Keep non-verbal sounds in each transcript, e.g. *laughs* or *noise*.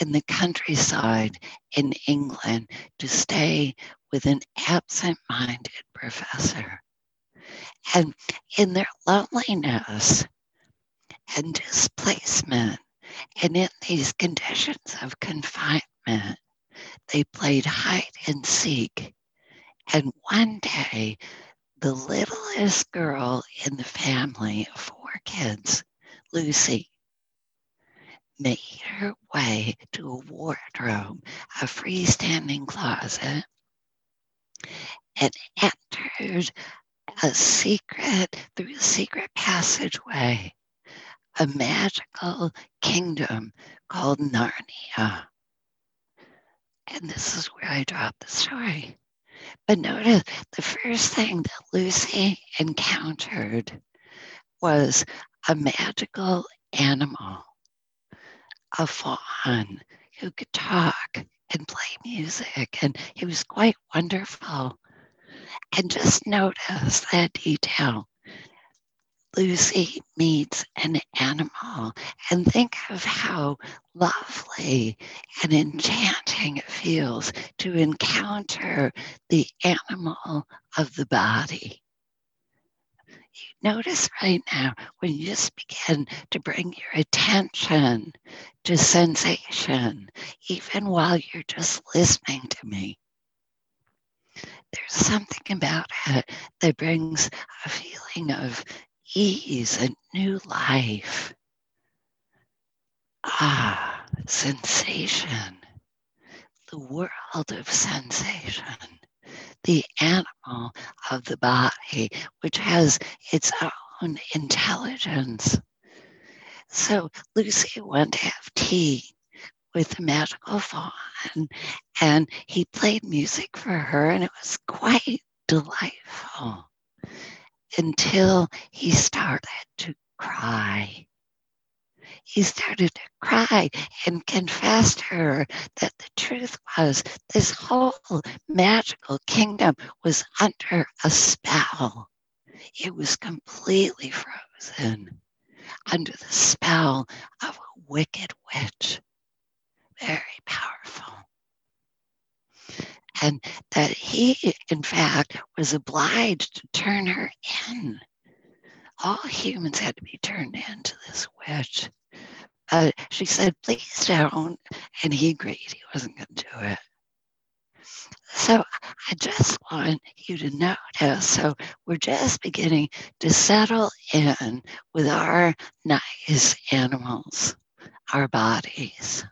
in the countryside in England to stay with an absent minded professor. And in their loneliness and displacement, and in these conditions of confinement, they played hide and seek. And one day, the littlest girl in the family of four kids, Lucy, made her way to a wardrobe, a freestanding closet, and entered a secret, through a secret passageway, a magical kingdom called Narnia. And this is where I drop the story. But notice the first thing that Lucy encountered was a magical animal, a faun who could talk and play music, and he was quite wonderful. And just notice that detail. Lucy meets an animal and think of how lovely and enchanting it feels to encounter the animal of the body. Notice right now when you just begin to bring your attention to sensation, even while you're just listening to me. There's something about it that brings a feeling of ease and new life. Ah, sensation, the world of sensation, the animal of the body, which has its own intelligence. So Lucy went to have tea with the magical faun, and he played music for her, and it was quite delightful until he started to cry. He started to cry and confessed to her that the truth was this whole magical kingdom was under a spell. It was completely frozen under the spell of a wicked witch. Very powerful and that he, in fact, was obliged to turn her in. All humans had to be turned into this witch. Uh, she said, please don't. And he agreed he wasn't going to do it. So I just want you to notice. So we're just beginning to settle in with our nice animals, our bodies.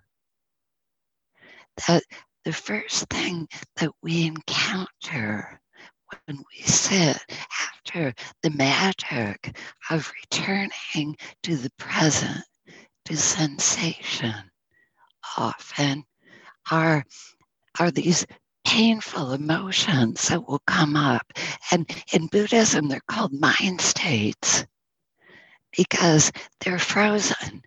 That the first thing that we encounter when we sit after the magic of returning to the present, sensation, often are, are these painful emotions that will come up. And in Buddhism, they're called mind states because they're frozen.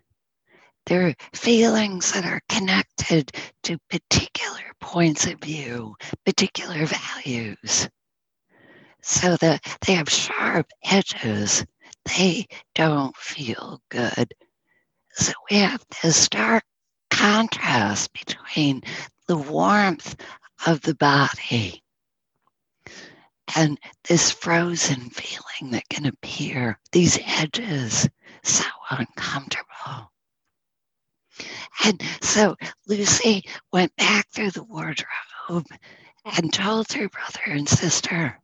They're feelings that are connected to particular points of view, particular values, so that they have sharp edges. They don't feel good. So we have this stark contrast between the warmth of the body and this frozen feeling that can appear, these edges, so uncomfortable. And so Lucy went back through the wardrobe and told her brother and sister,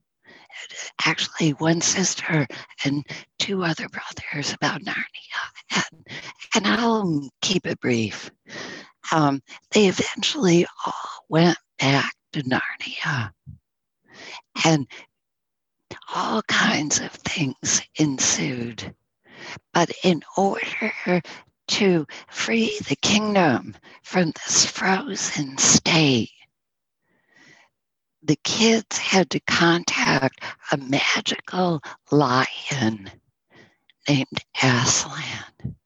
actually one sister and two other brothers about Narnia. And, and I'll keep it brief. Um, they eventually all went back to Narnia. And all kinds of things ensued. But in order to free the kingdom from this frozen state. The kids had to contact a magical lion named Aslan.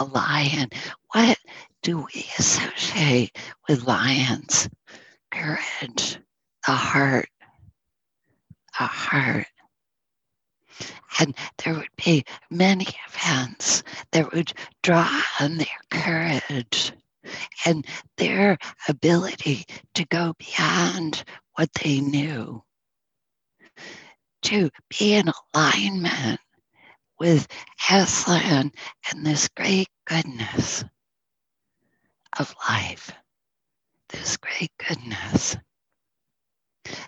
A lion. What do we associate with lions? Courage, a heart, a heart. And there would be many events that would draw on their courage. and their ability to go beyond what they knew, to be in alignment with Aslan and this great goodness of life, this great goodness.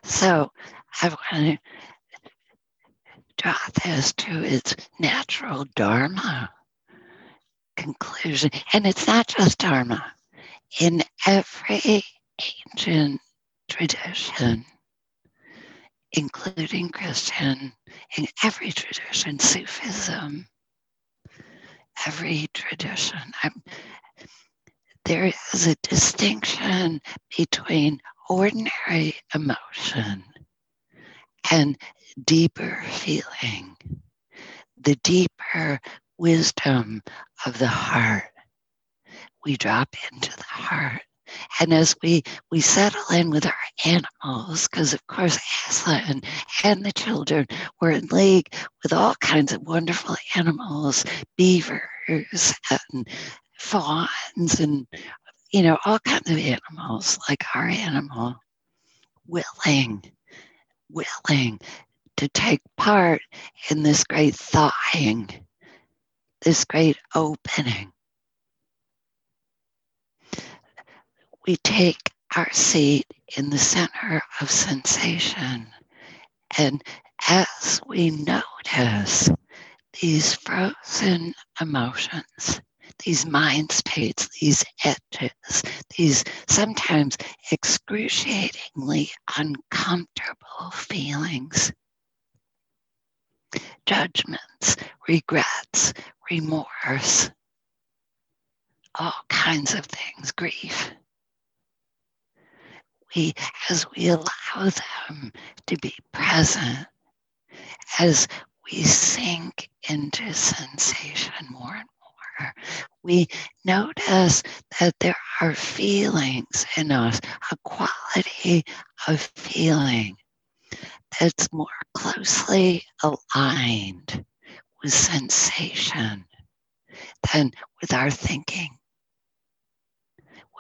So I want to draw this to its natural dharma conclusion. And it's not just dharma. In every ancient tradition, including Christian, in every tradition, Sufism, every tradition, I'm, there is a distinction between ordinary emotion and deeper feeling, the deeper wisdom of the heart. We drop into the heart. And as we, we settle in with our animals, because of course Aslan and the children were in league with all kinds of wonderful animals, beavers and fauns and you know, all kinds of animals, like our animal, willing, willing to take part in this great thawing, this great opening. We take our seat in the center of sensation. And as we notice these frozen emotions, these mind states, these edges, these sometimes excruciatingly uncomfortable feelings, judgments, regrets, remorse, all kinds of things, grief. We, as we allow them to be present, as we sink into sensation more and more, we notice that there are feelings in us, a quality of feeling that's more closely aligned with sensation than with our thinking,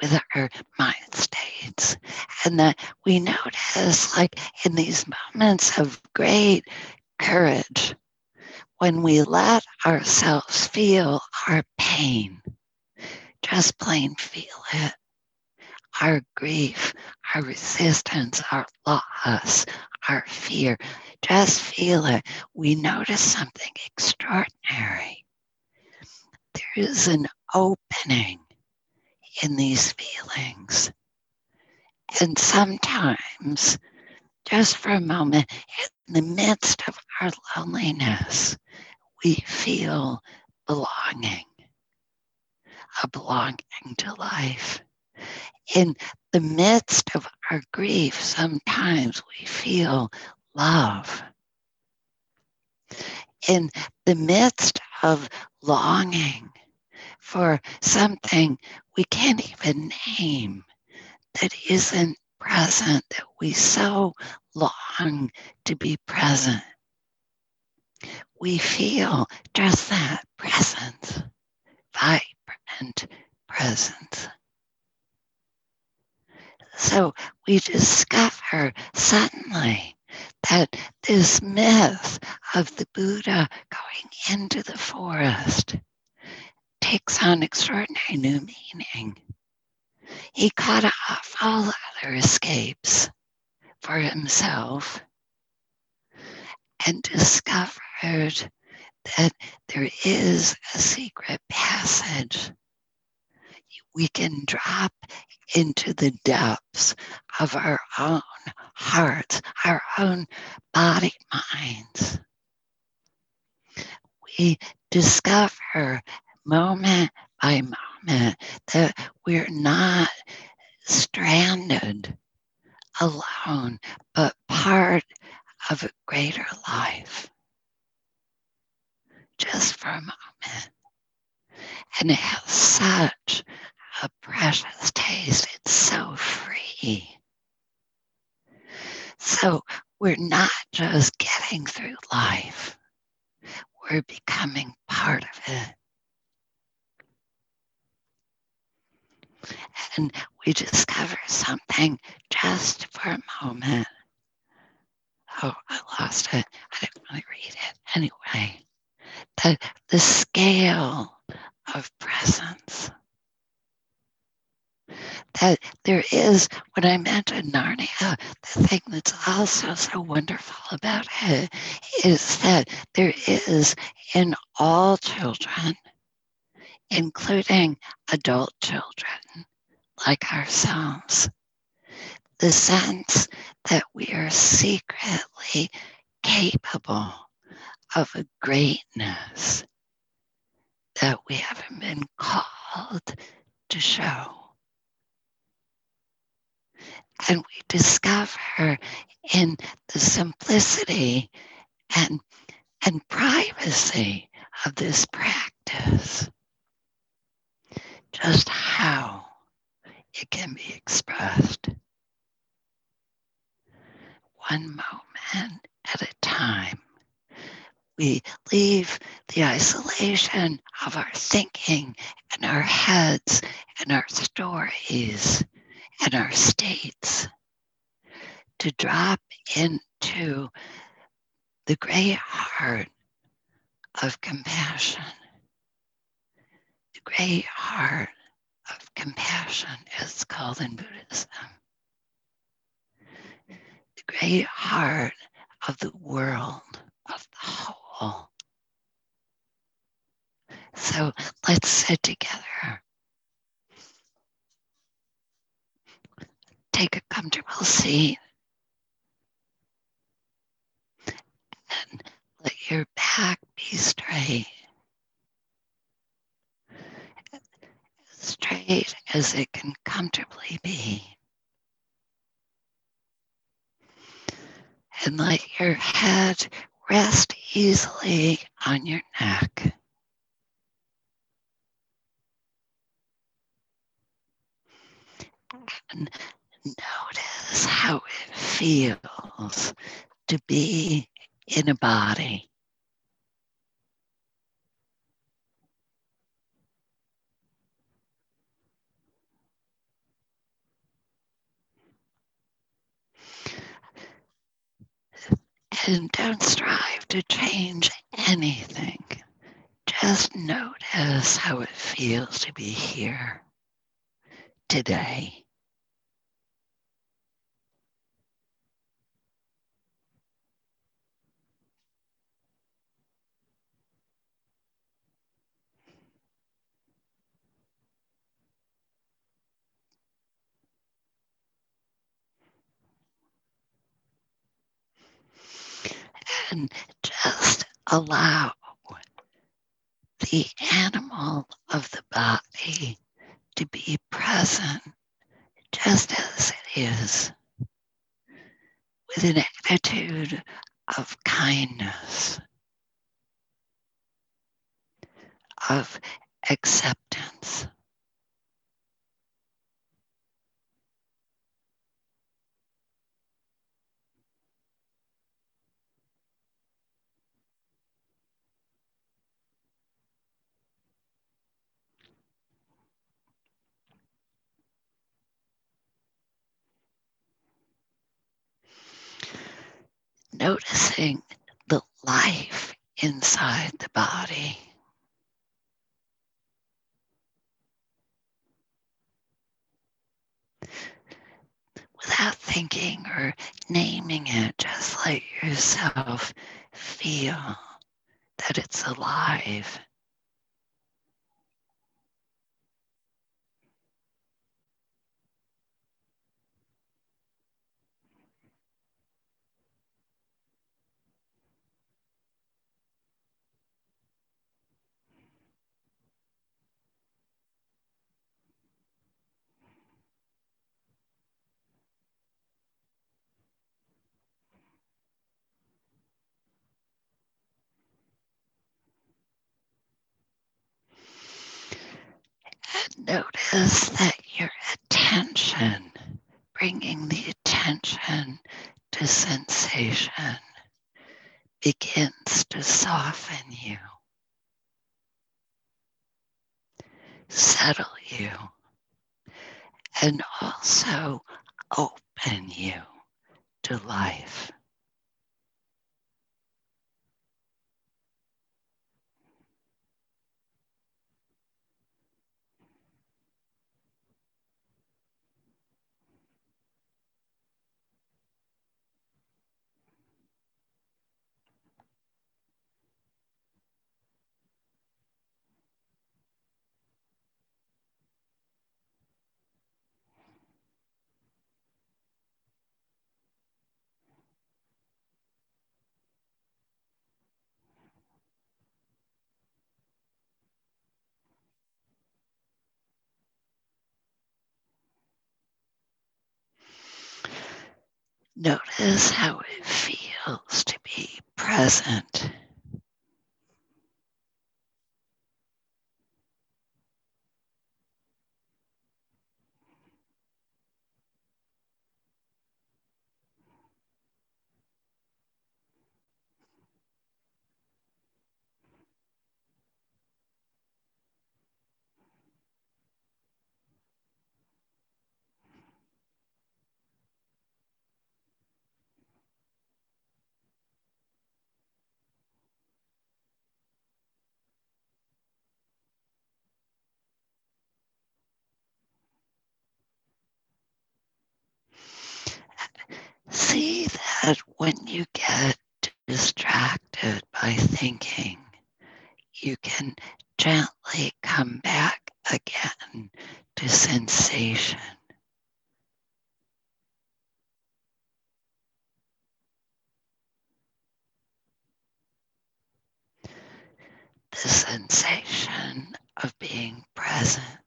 with our mind states. And that we notice, like in these moments of great courage, when we let ourselves feel our pain, just plain feel it, our grief, our resistance, our loss, our fear, just feel it. We notice something extraordinary. There is an opening in these feelings. And sometimes, just for a moment, in the midst of our loneliness, we feel belonging, a belonging to life. In the midst of our grief, sometimes we feel love. In the midst of longing for something we can't even name that isn't present, that we so long to be present we feel just that presence, vibrant presence. So we discover suddenly that this myth of the Buddha going into the forest takes on extraordinary new meaning. He cut off all other escapes for himself and discovered that there is a secret passage. We can drop into the depths of our own hearts, our own body minds. We discover moment by moment that we're not stranded alone, but part of a greater life just for a moment. And it has such a precious taste. It's so free. So we're not just getting through life, we're becoming part of it. And we discover something just for a moment. Oh, I lost it. I didn't want to read it. Anyway, the, the scale of presence. That there is, when I mentioned Narnia, the thing that's also so wonderful about it is that there is in all children, including adult children like ourselves, the sense that we are secretly capable of a greatness that we haven't been called to show. And we discover in the simplicity and, and privacy of this practice just how it can be expressed one moment at a time. We leave the isolation of our thinking and our heads and our stories and our states to drop into the great heart of compassion. Great heart of compassion is called in Buddhism The great heart of the world, of the whole. So let's sit together. Take a comfortable seat and let your back be straight. Straight as it can comfortably be. and let your head rest easily on your neck. And notice how it feels to be in a body. And don't strive to change anything. Just notice how it feels to be here today. And just allow the animal of the body to be present just as it is with an attitude of kindness, of acceptance. Noticing the life inside the body. Without thinking or naming it, just let yourself feel that it's alive. Notice that your attention, bringing the attention to sensation, begins to soften you, settle you, and also open you to life. Notice how it feels to be present. See that when you get distracted by thinking, you can gently come back again to sensation. The sensation of being present.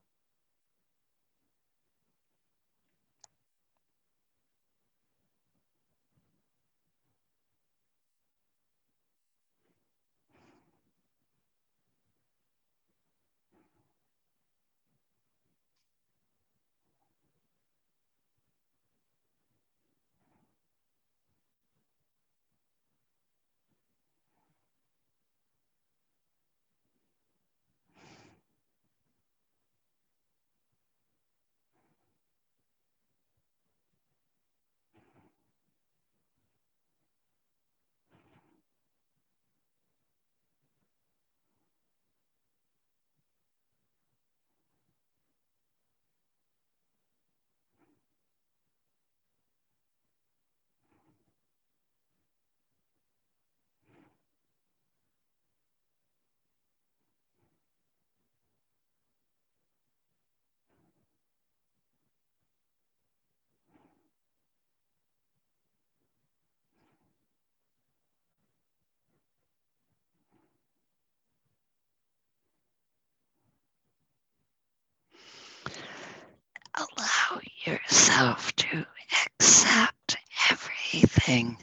allow yourself to accept everything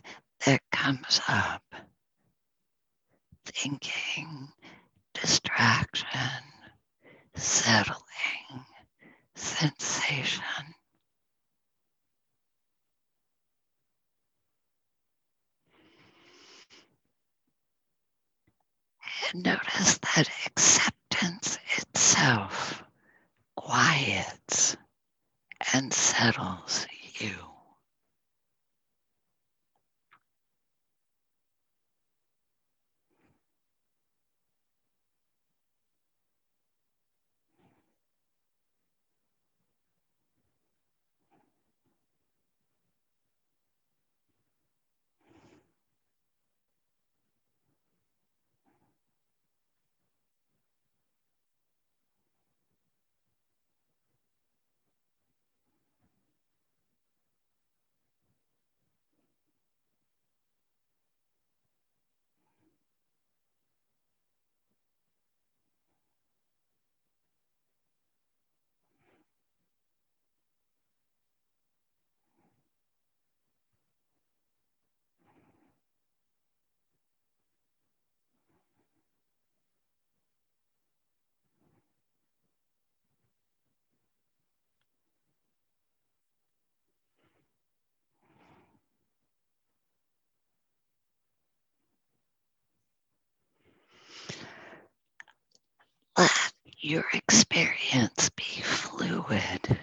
that comes up thinking, distraction, settling, sensation. And notice that acceptance itself quiets and settles you. your experience be fluid,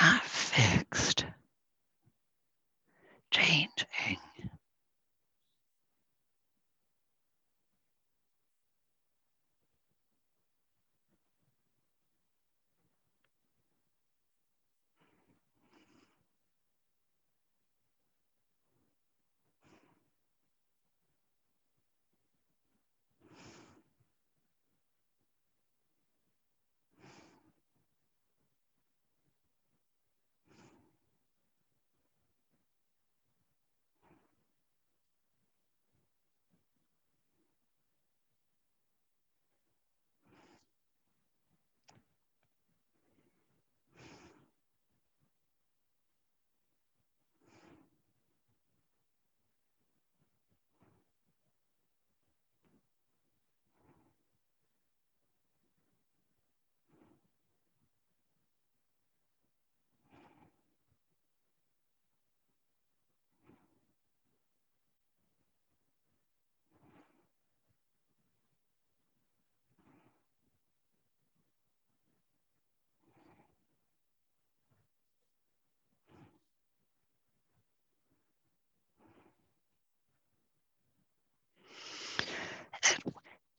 not fixed, changing.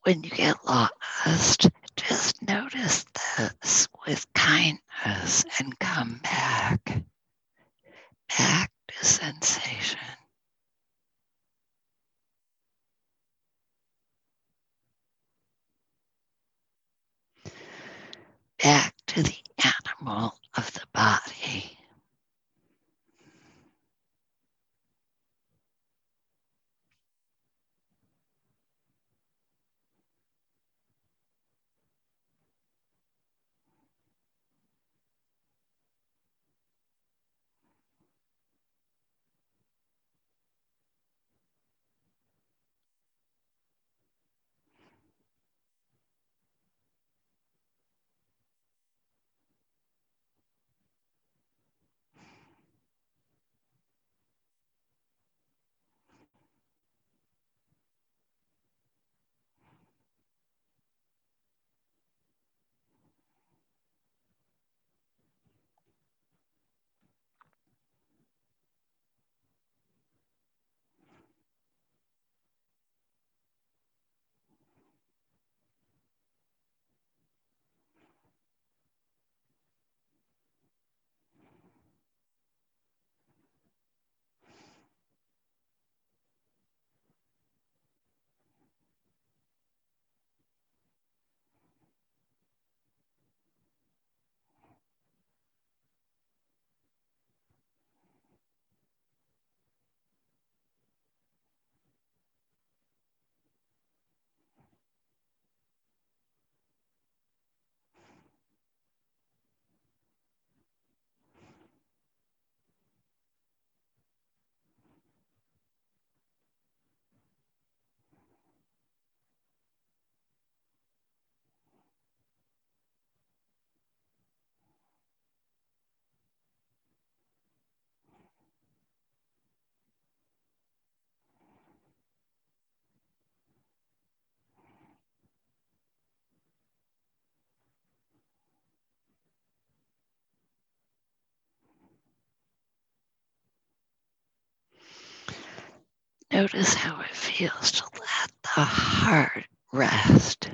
When you get lost, just notice this with kindness and come back, back to sensation. Notice how it feels to let the heart rest.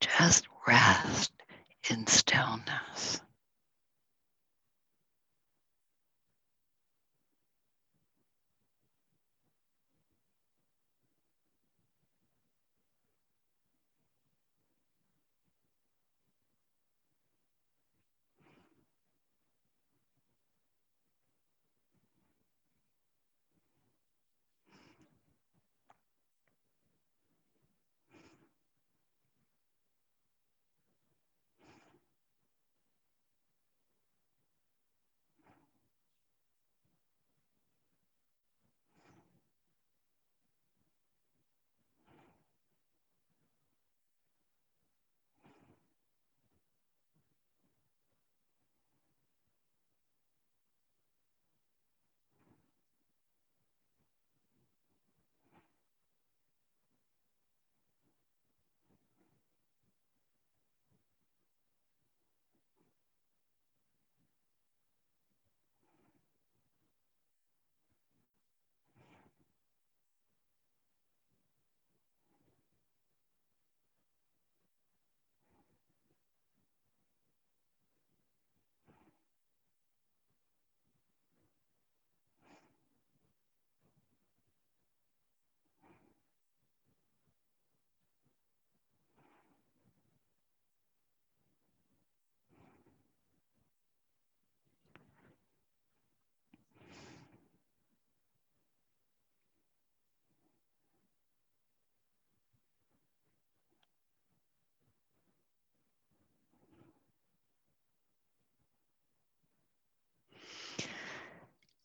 Just rest in stillness.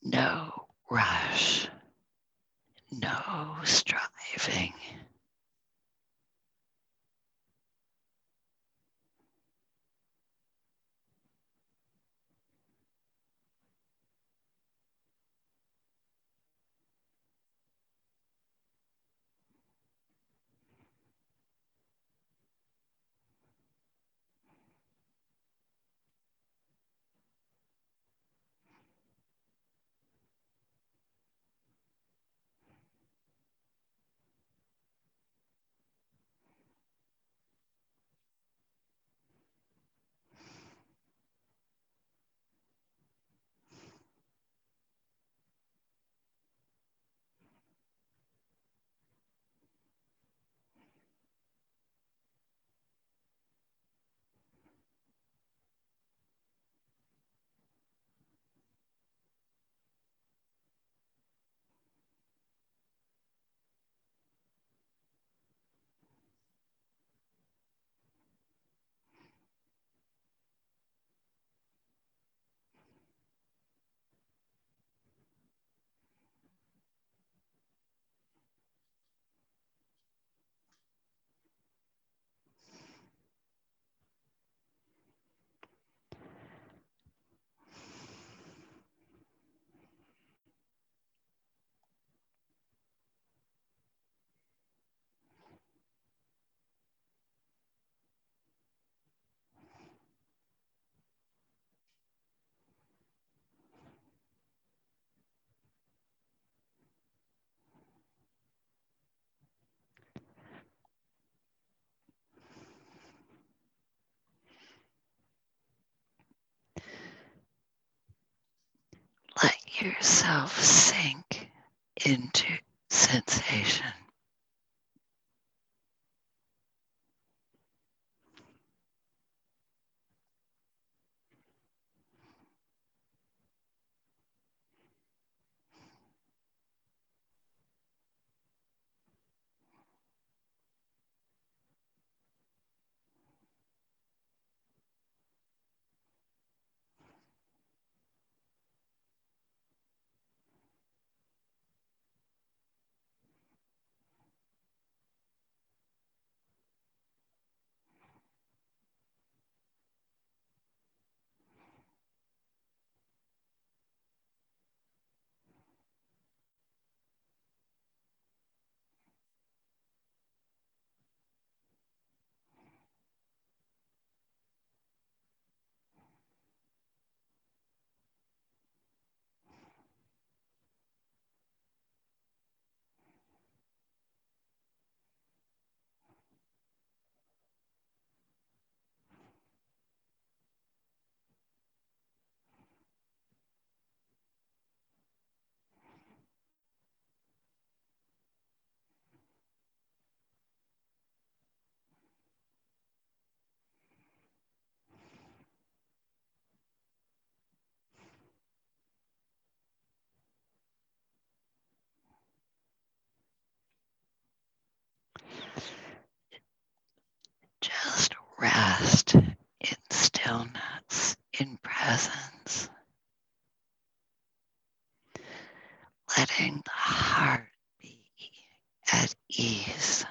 No rush, no striving. Yourself sink into sensation. Just in stillness, in presence. Letting the heart be at ease.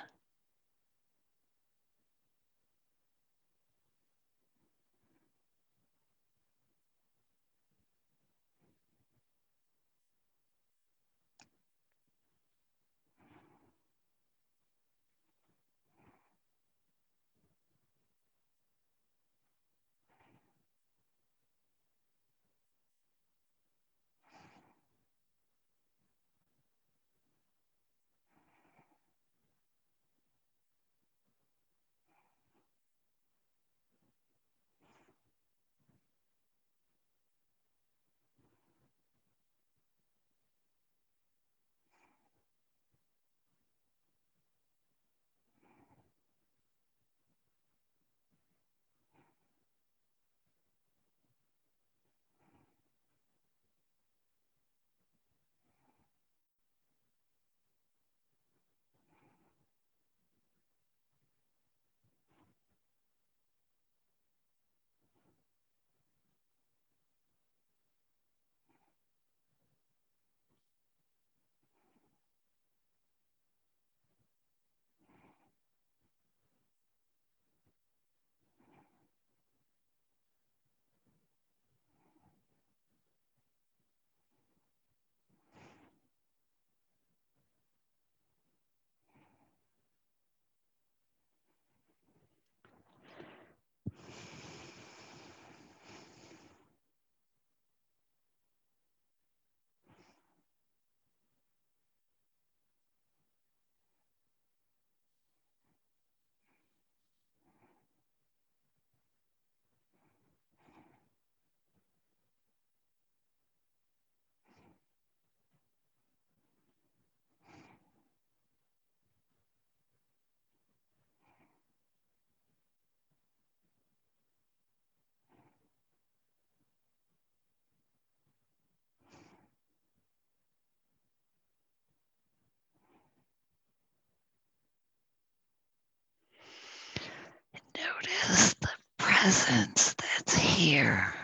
Presence that's here.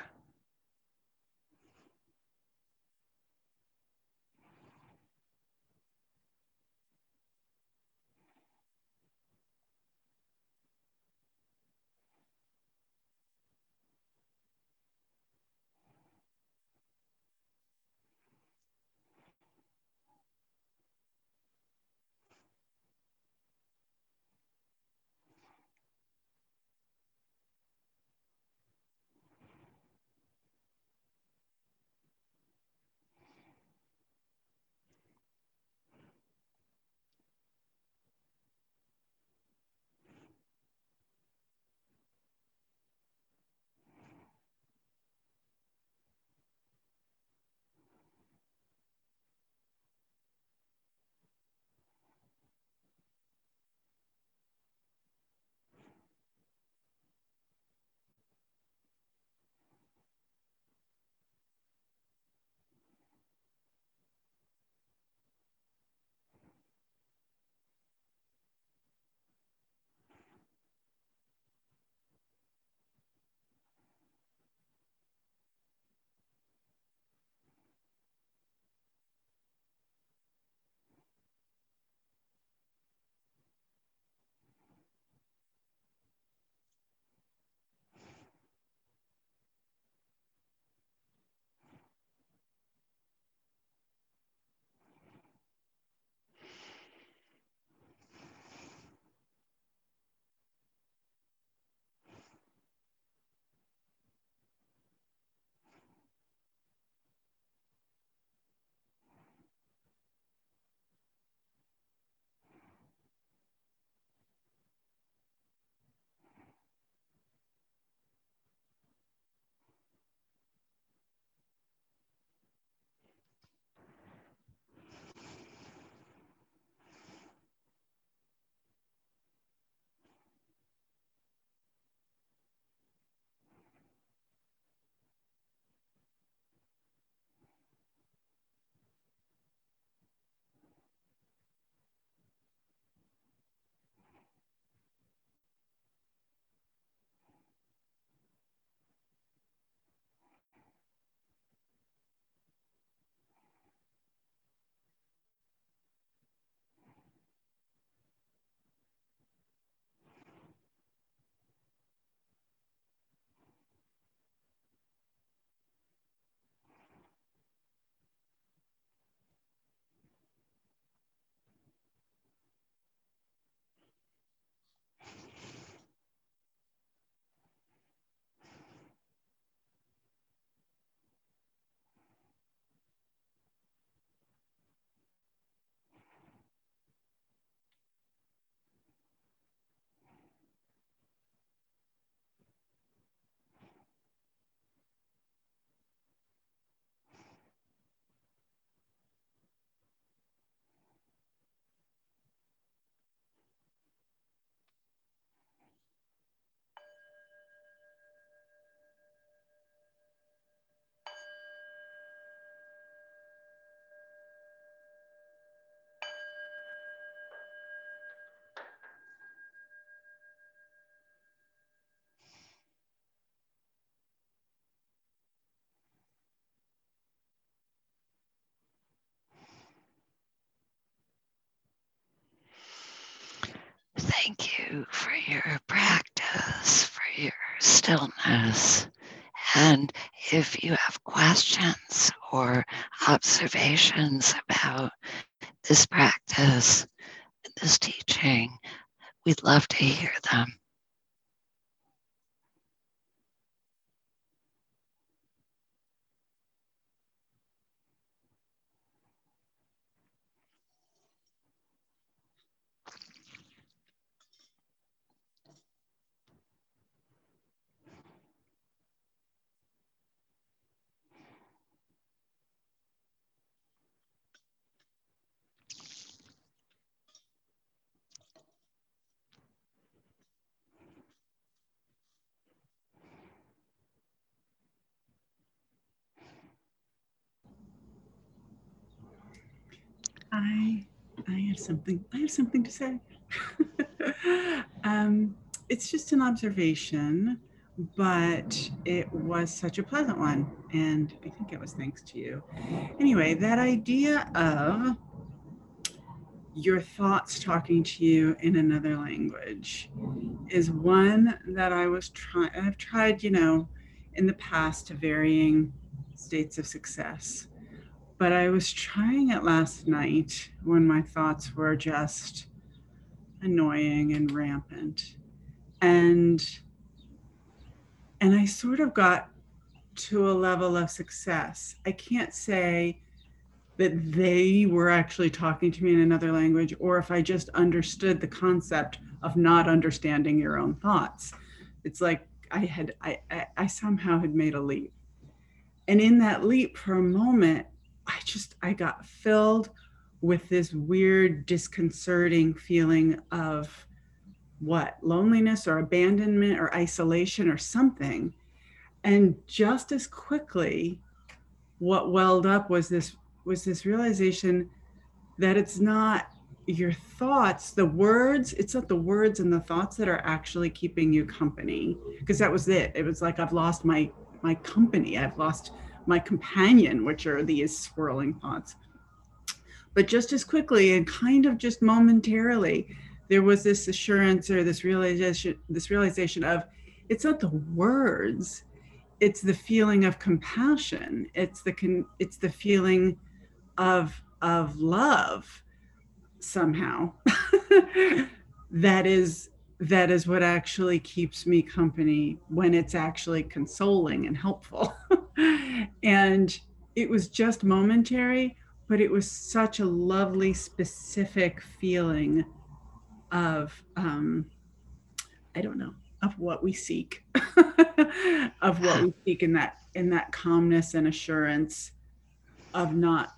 For your practice, for your stillness. And if you have questions or observations about this practice, this teaching, we'd love to hear them. I I have something I have something to say. *laughs* um, it's just an observation, but it was such a pleasant one, and I think it was thanks to you. Anyway, that idea of your thoughts talking to you in another language is one that I was trying. I've tried, you know, in the past to varying states of success but I was trying it last night when my thoughts were just annoying and rampant. And and I sort of got to a level of success. I can't say that they were actually talking to me in another language or if I just understood the concept of not understanding your own thoughts. It's like I had I, I, I somehow had made a leap. And in that leap for a moment, I just I got filled with this weird disconcerting feeling of what loneliness or abandonment or isolation or something. And just as quickly what welled up was this was this realization that it's not your thoughts the words it's not the words and the thoughts that are actually keeping you company. Because that was it. It was like i've lost my my company. I've lost my companion, which are these swirling thoughts. But just as quickly and kind of just momentarily, there was this assurance or this realization, this realization of it's not the words, it's the feeling of compassion. It's the con, it's the feeling of of love somehow *laughs* that is that is what actually keeps me company when it's actually consoling and helpful. *laughs* and it was just momentary, but it was such a lovely, specific feeling of, um, I don't know, of what we seek, *laughs* of what we seek in that in that calmness and assurance of not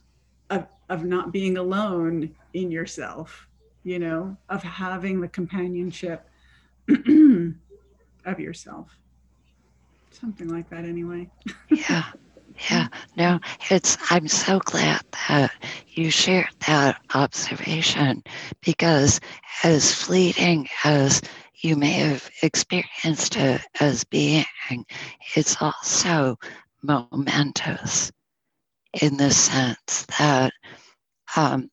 of, of not being alone in yourself you know, of having the companionship *clears throat* of yourself. Something like that, anyway. *laughs* yeah. Yeah, no, it's, I'm so glad that you shared that observation because as fleeting as you may have experienced it as being, it's also momentous in the sense that um,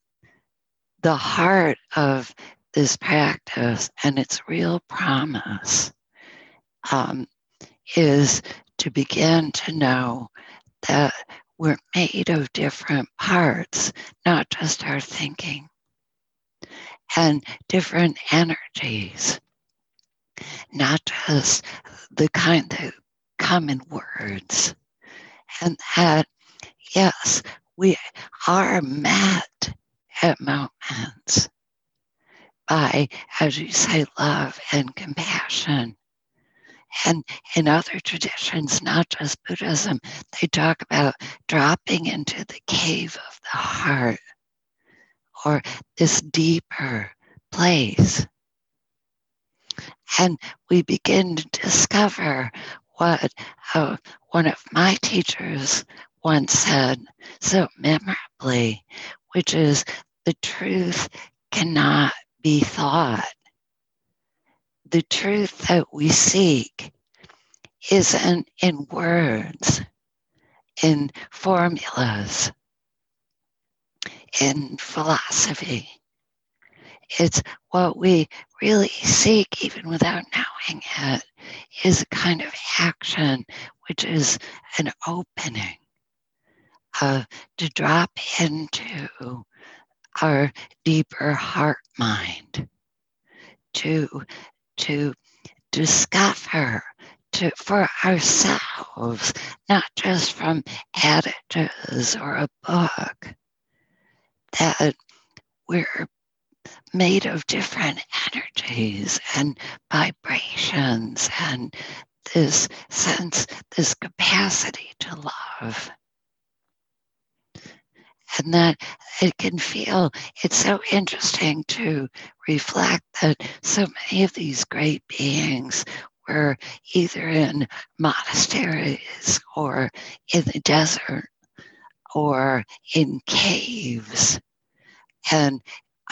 the heart of this practice and its real promise um, is to begin to know that we're made of different parts, not just our thinking, and different energies, not just the kind that come in words. And that, yes, we are met at moments by, as you say, love and compassion. And in other traditions, not just Buddhism, they talk about dropping into the cave of the heart or this deeper place. And we begin to discover what uh, one of my teachers once said so memorably, which is the truth cannot be thought. The truth that we seek isn't in words, in formulas, in philosophy. it's what we really seek, even without knowing it, is a kind of action which is an opening uh, to drop into our deeper heart mind, to, to discover to, for ourselves, not just from editors or a book, that we're made of different energies and vibrations and this sense, this capacity to love. And that it can feel, it's so interesting to reflect that so many of these great beings were either in monasteries or in the desert or in caves and,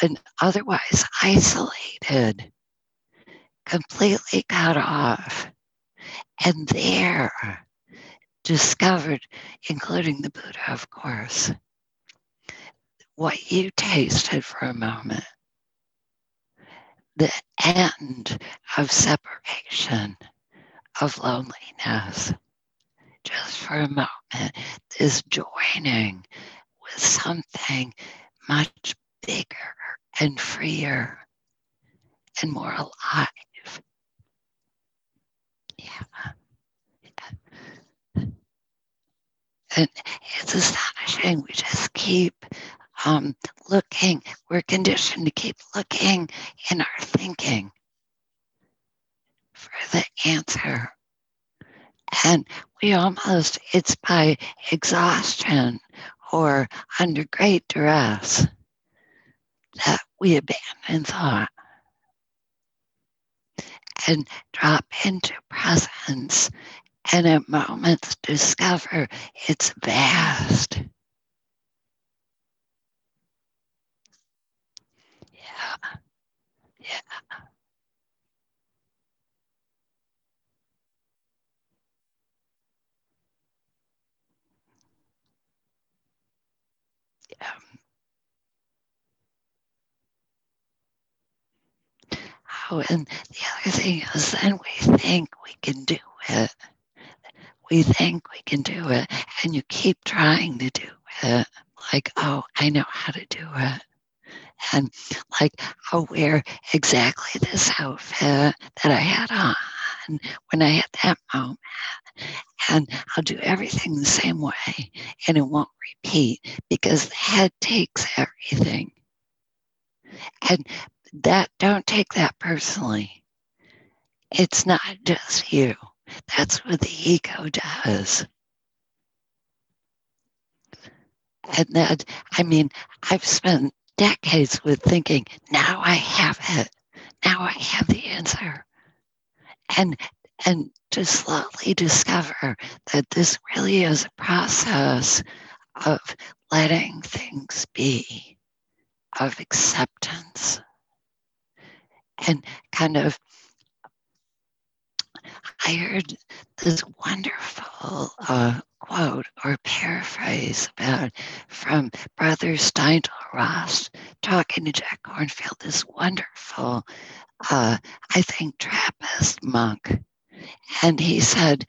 and otherwise isolated, completely cut off. And there discovered, including the Buddha, of course, what you tasted for a moment the end of separation, of loneliness. Just for a moment, is joining with something much bigger and freer and more alive. Yeah. yeah. And it's astonishing. We just keep um, looking, we're conditioned to keep looking in our thinking for the answer. And we almost, it's by exhaustion or under great duress that we abandon thought and drop into presence and at moments discover it's vast Yeah. Yeah. Oh, and the other thing is then we think we can do it. We think we can do it, and you keep trying to do it. Like, oh, I know how to do it and like oh, I'll wear exactly this outfit that I had on when I had that moment. And I'll do everything the same way and it won't repeat because the head takes everything. And that don't take that personally. It's not just you. That's what the ego does. And that, I mean, I've spent decades with thinking, now I have it. Now I have the answer. And and to slowly discover that this really is a process of letting things be, of acceptance, and kind of I heard this wonderful uh, quote or paraphrase about from Brother Steindl Rast talking to Jack Kornfield, this wonderful, uh, I think, Trappist monk. And he said,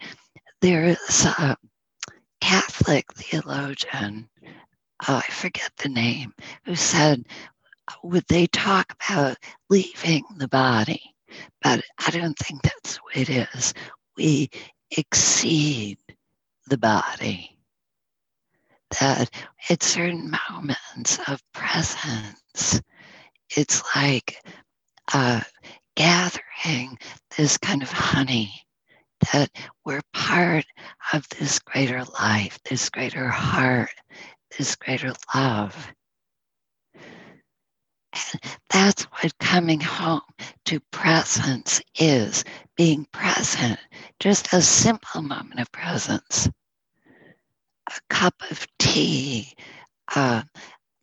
There is a Catholic theologian, oh, I forget the name, who said, Would they talk about leaving the body? But I don't think that's way it is. We exceed the body. That at certain moments of presence, it's like uh, gathering this kind of honey that we're part of this greater life, this greater heart, this greater love. And that's what coming home to presence is being present, just a simple moment of presence. A cup of tea, uh,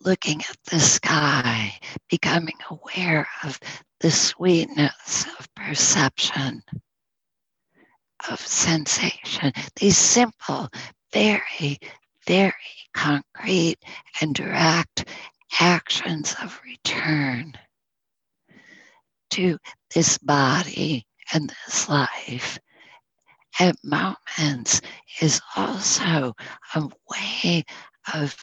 looking at the sky, becoming aware of the sweetness of perception, of sensation. These simple, very, very concrete and direct actions of return to this body and this life at moments is also a way of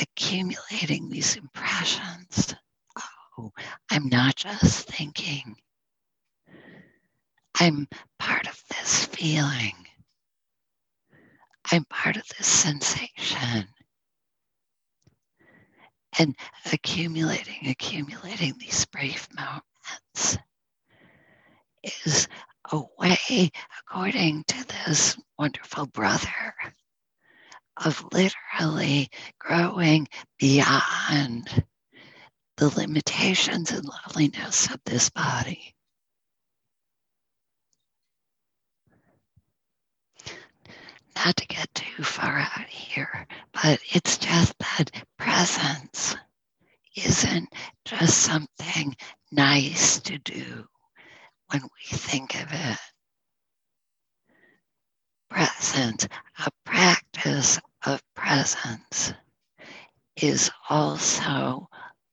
accumulating these impressions. Oh, I'm not just thinking. I'm part of this feeling. I'm part of this sensation. And accumulating, accumulating these brief moments is a way, according to this wonderful brother, of literally growing beyond the limitations and loveliness of this body. Not to get too far out here, but it's just that presence isn't just something nice to do when we think of it. Presence, a practice of presence, is also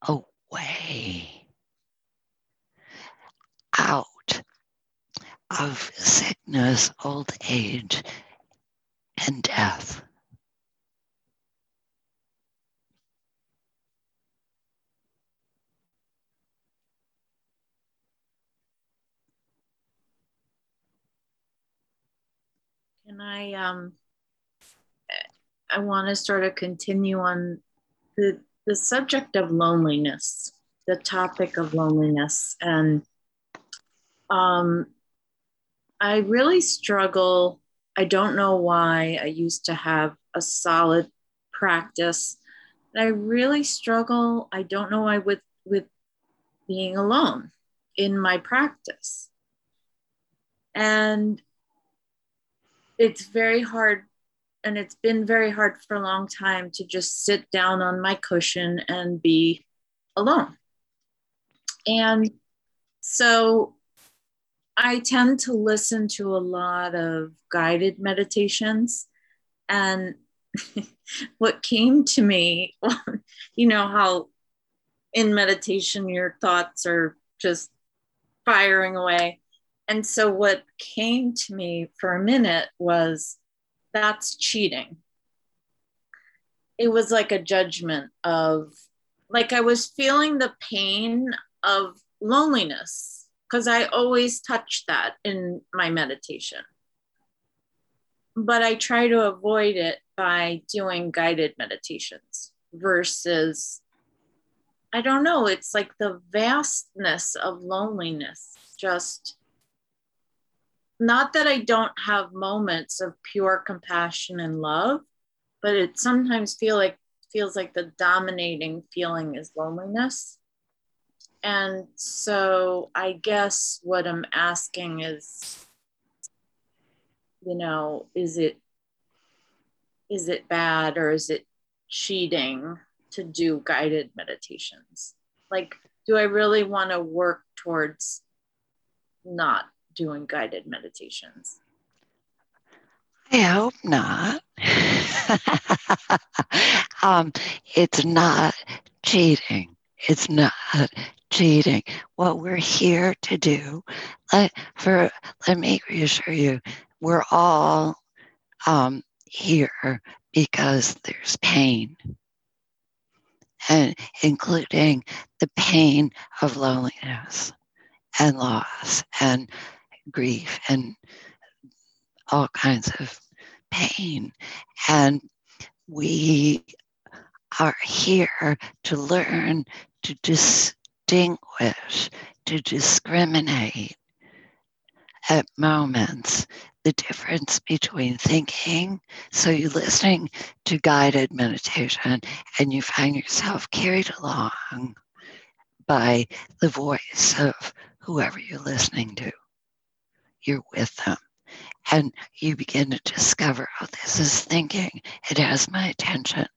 a way out of sickness, old age, and death. Can I um I want to sort of continue on the the subject of loneliness, the topic of loneliness and um I really struggle I don't know why I used to have a solid practice. I really struggle. I don't know why with with being alone in my practice. And it's very hard and it's been very hard for a long time to just sit down on my cushion and be alone. And so I tend to listen to a lot of guided meditations. And *laughs* what came to me, *laughs* you know, how in meditation your thoughts are just firing away. And so what came to me for a minute was that's cheating. It was like a judgment of, like, I was feeling the pain of loneliness because I always touch that in my meditation. But I try to avoid it by doing guided meditations versus, I don't know, it's like the vastness of loneliness. Just not that I don't have moments of pure compassion and love, but it sometimes feel like feels like the dominating feeling is loneliness and so I guess what I'm asking is, you know, is it is it bad or is it cheating to do guided meditations? Like, do I really want to work towards not doing guided meditations? I hope not. *laughs* um, it's not cheating. It's not cheating. What we're here to do, let, for, let me reassure you, we're all um, here because there's pain, and including the pain of loneliness and loss and grief and all kinds of pain. And we are here to learn to dis- distinguish, to discriminate at moments the difference between thinking. So you're listening to guided meditation and you find yourself carried along by the voice of whoever you're listening to. You're with them. And you begin to discover, oh, this is thinking. It has my attention.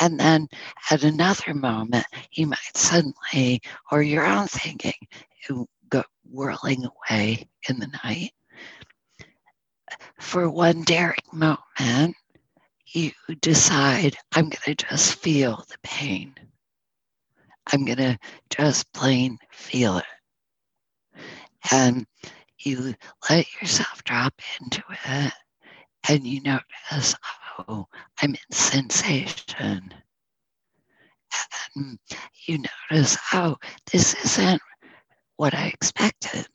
And then at another moment, you might suddenly, or your own thinking, go whirling away in the night. For one daring moment, you decide, I'm going to just feel the pain. I'm going to just plain feel it. And you let yourself drop into it and you notice, oh, I'm in sensation. And you notice, oh, this isn't what I expected.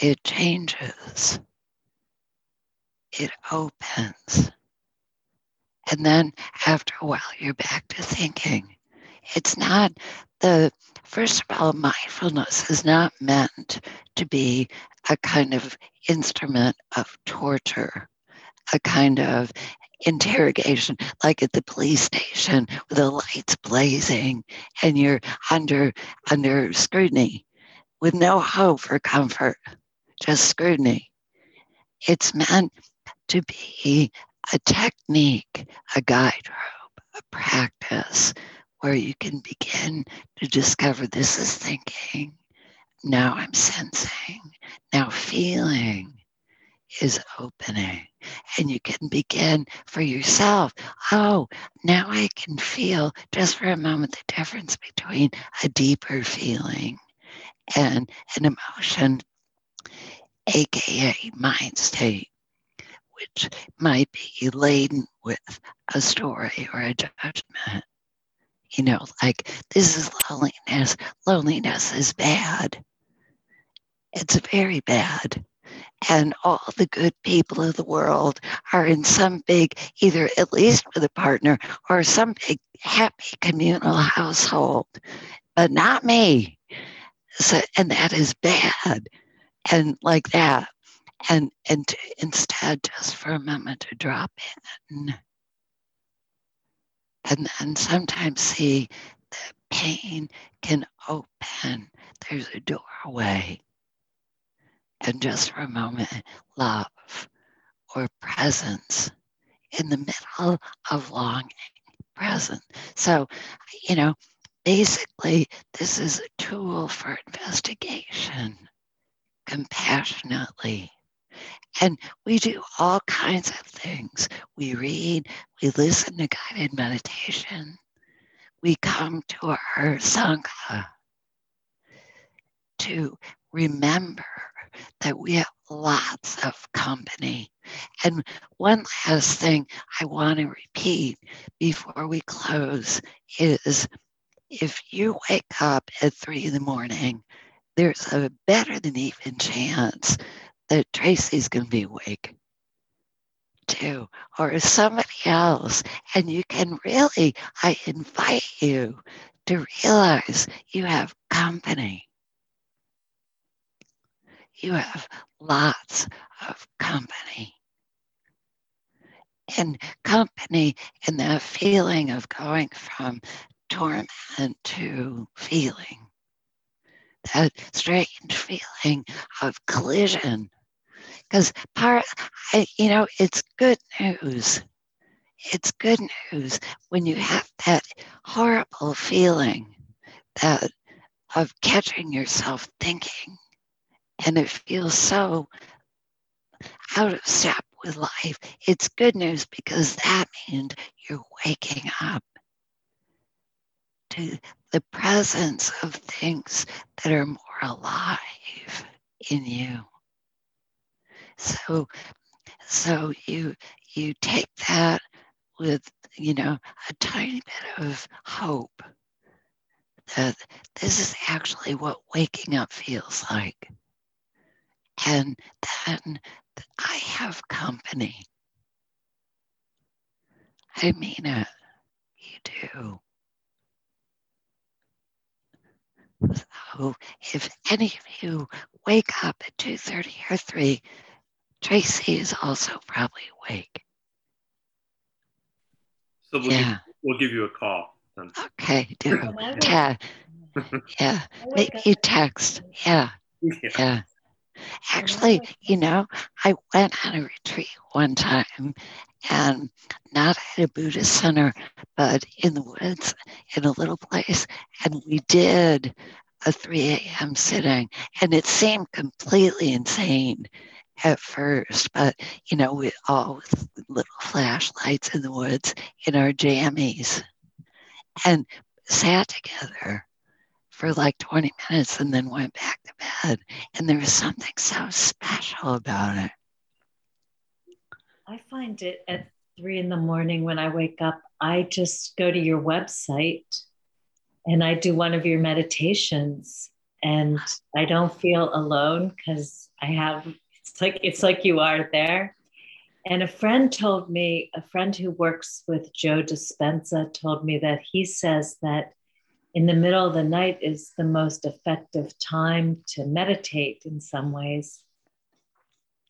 It changes, it opens. And then after a while, you're back to thinking. It's not the, first of all, mindfulness is not meant to be a kind of instrument of torture, a kind of interrogation, like at the police station with the lights blazing and you're under under scrutiny with no hope for comfort, just scrutiny. It's meant to be a technique, a guide rope, a practice where you can begin to discover this is thinking, now I'm sensing, now feeling is opening. And you can begin for yourself. Oh, now I can feel just for a moment the difference between a deeper feeling and an emotion, aka mind state, which might be laden with a story or a judgment. You know, like this is loneliness. Loneliness is bad. It's very bad. And all the good people of the world are in some big, either at least with a partner or some big happy communal household, but not me. So, and that is bad. And like that. And, and to, instead, just for a moment to drop in and then sometimes see that pain can open. There's a doorway. And just for a moment, love or presence in the middle of longing, present. So, you know, basically, this is a tool for investigation compassionately. And we do all kinds of things. We read, we listen to guided meditation, we come to our Sangha to remember that we have lots of company. And one last thing I want to repeat before we close is if you wake up at three in the morning, there's a better than even chance that Tracy's going to be awake too, or somebody else. And you can really, I invite you to realize you have company. You have lots of company. And company and that feeling of going from torment to feeling, that strange feeling of collision because part, you know, it's good news. It's good news when you have that horrible feeling that of catching yourself thinking, and it feels so out of step with life. It's good news because that means you're waking up to the presence of things that are more alive in you. So, so you you take that with you know a tiny bit of hope that this is actually what waking up feels like, and then I have company. I mean it. You do. So if any of you wake up at 2.30 or 3 Tracy is also probably awake. So we'll, yeah. give, we'll give you a call. Then. Okay, do. yeah. *laughs* Yeah. Maybe text. Yeah. yeah. Yeah. Actually, oh. you know, I went on a retreat one time and not at a Buddhist center, but in the woods in a little place. And we did a 3 a.m. sitting, and it seemed completely insane at first, but you know, we all with little flashlights in the woods in our jammies and sat together for like 20 minutes and then went back to bed. And there was something so special about it. I find it at three in the morning when I wake up, I just go to your website and I do one of your meditations and I don't feel alone because I have it's like it's like you are there. And a friend told me, a friend who works with Joe Dispenza told me that he says that in the middle of the night is the most effective time to meditate in some ways.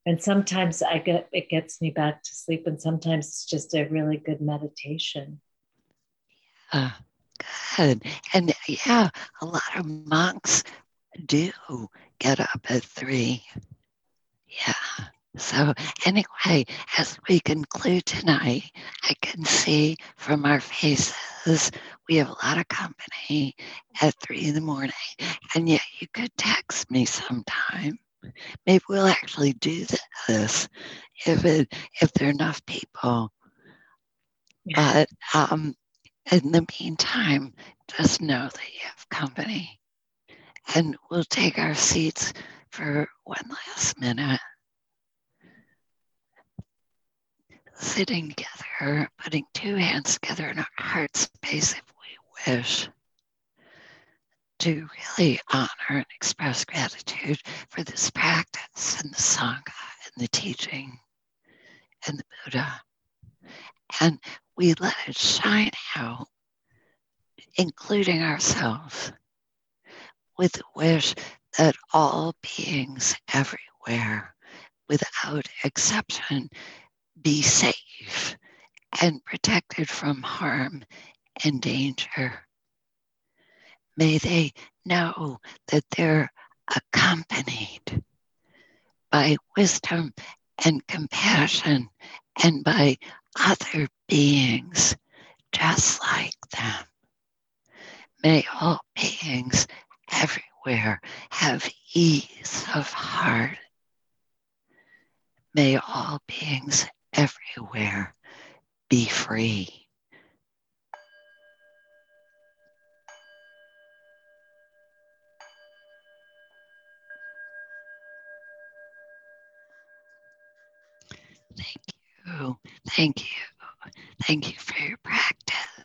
And sometimes I get it gets me back to sleep, and sometimes it's just a really good meditation. Uh, good. And yeah, a lot of monks do get up at three. Yeah. So, anyway, as we conclude tonight, I can see from our faces we have a lot of company at three in the morning. And yet, you could text me sometime. Maybe we'll actually do this if it if there are enough people. But um, in the meantime, just know that you have company. And we'll take our seats for one last minute. Sitting together, putting two hands together in our heart space if wish to really honor and express gratitude for this practice and the Sangha and the teaching and the Buddha. And we let it shine out, including ourselves with the wish that all beings everywhere, without exception, be safe and protected from harm and danger. May they know that they're accompanied by wisdom and compassion and by other beings just like them. May all beings everywhere have ease of heart. May all beings everywhere be free. Thank you. Thank you. Thank you for your practice.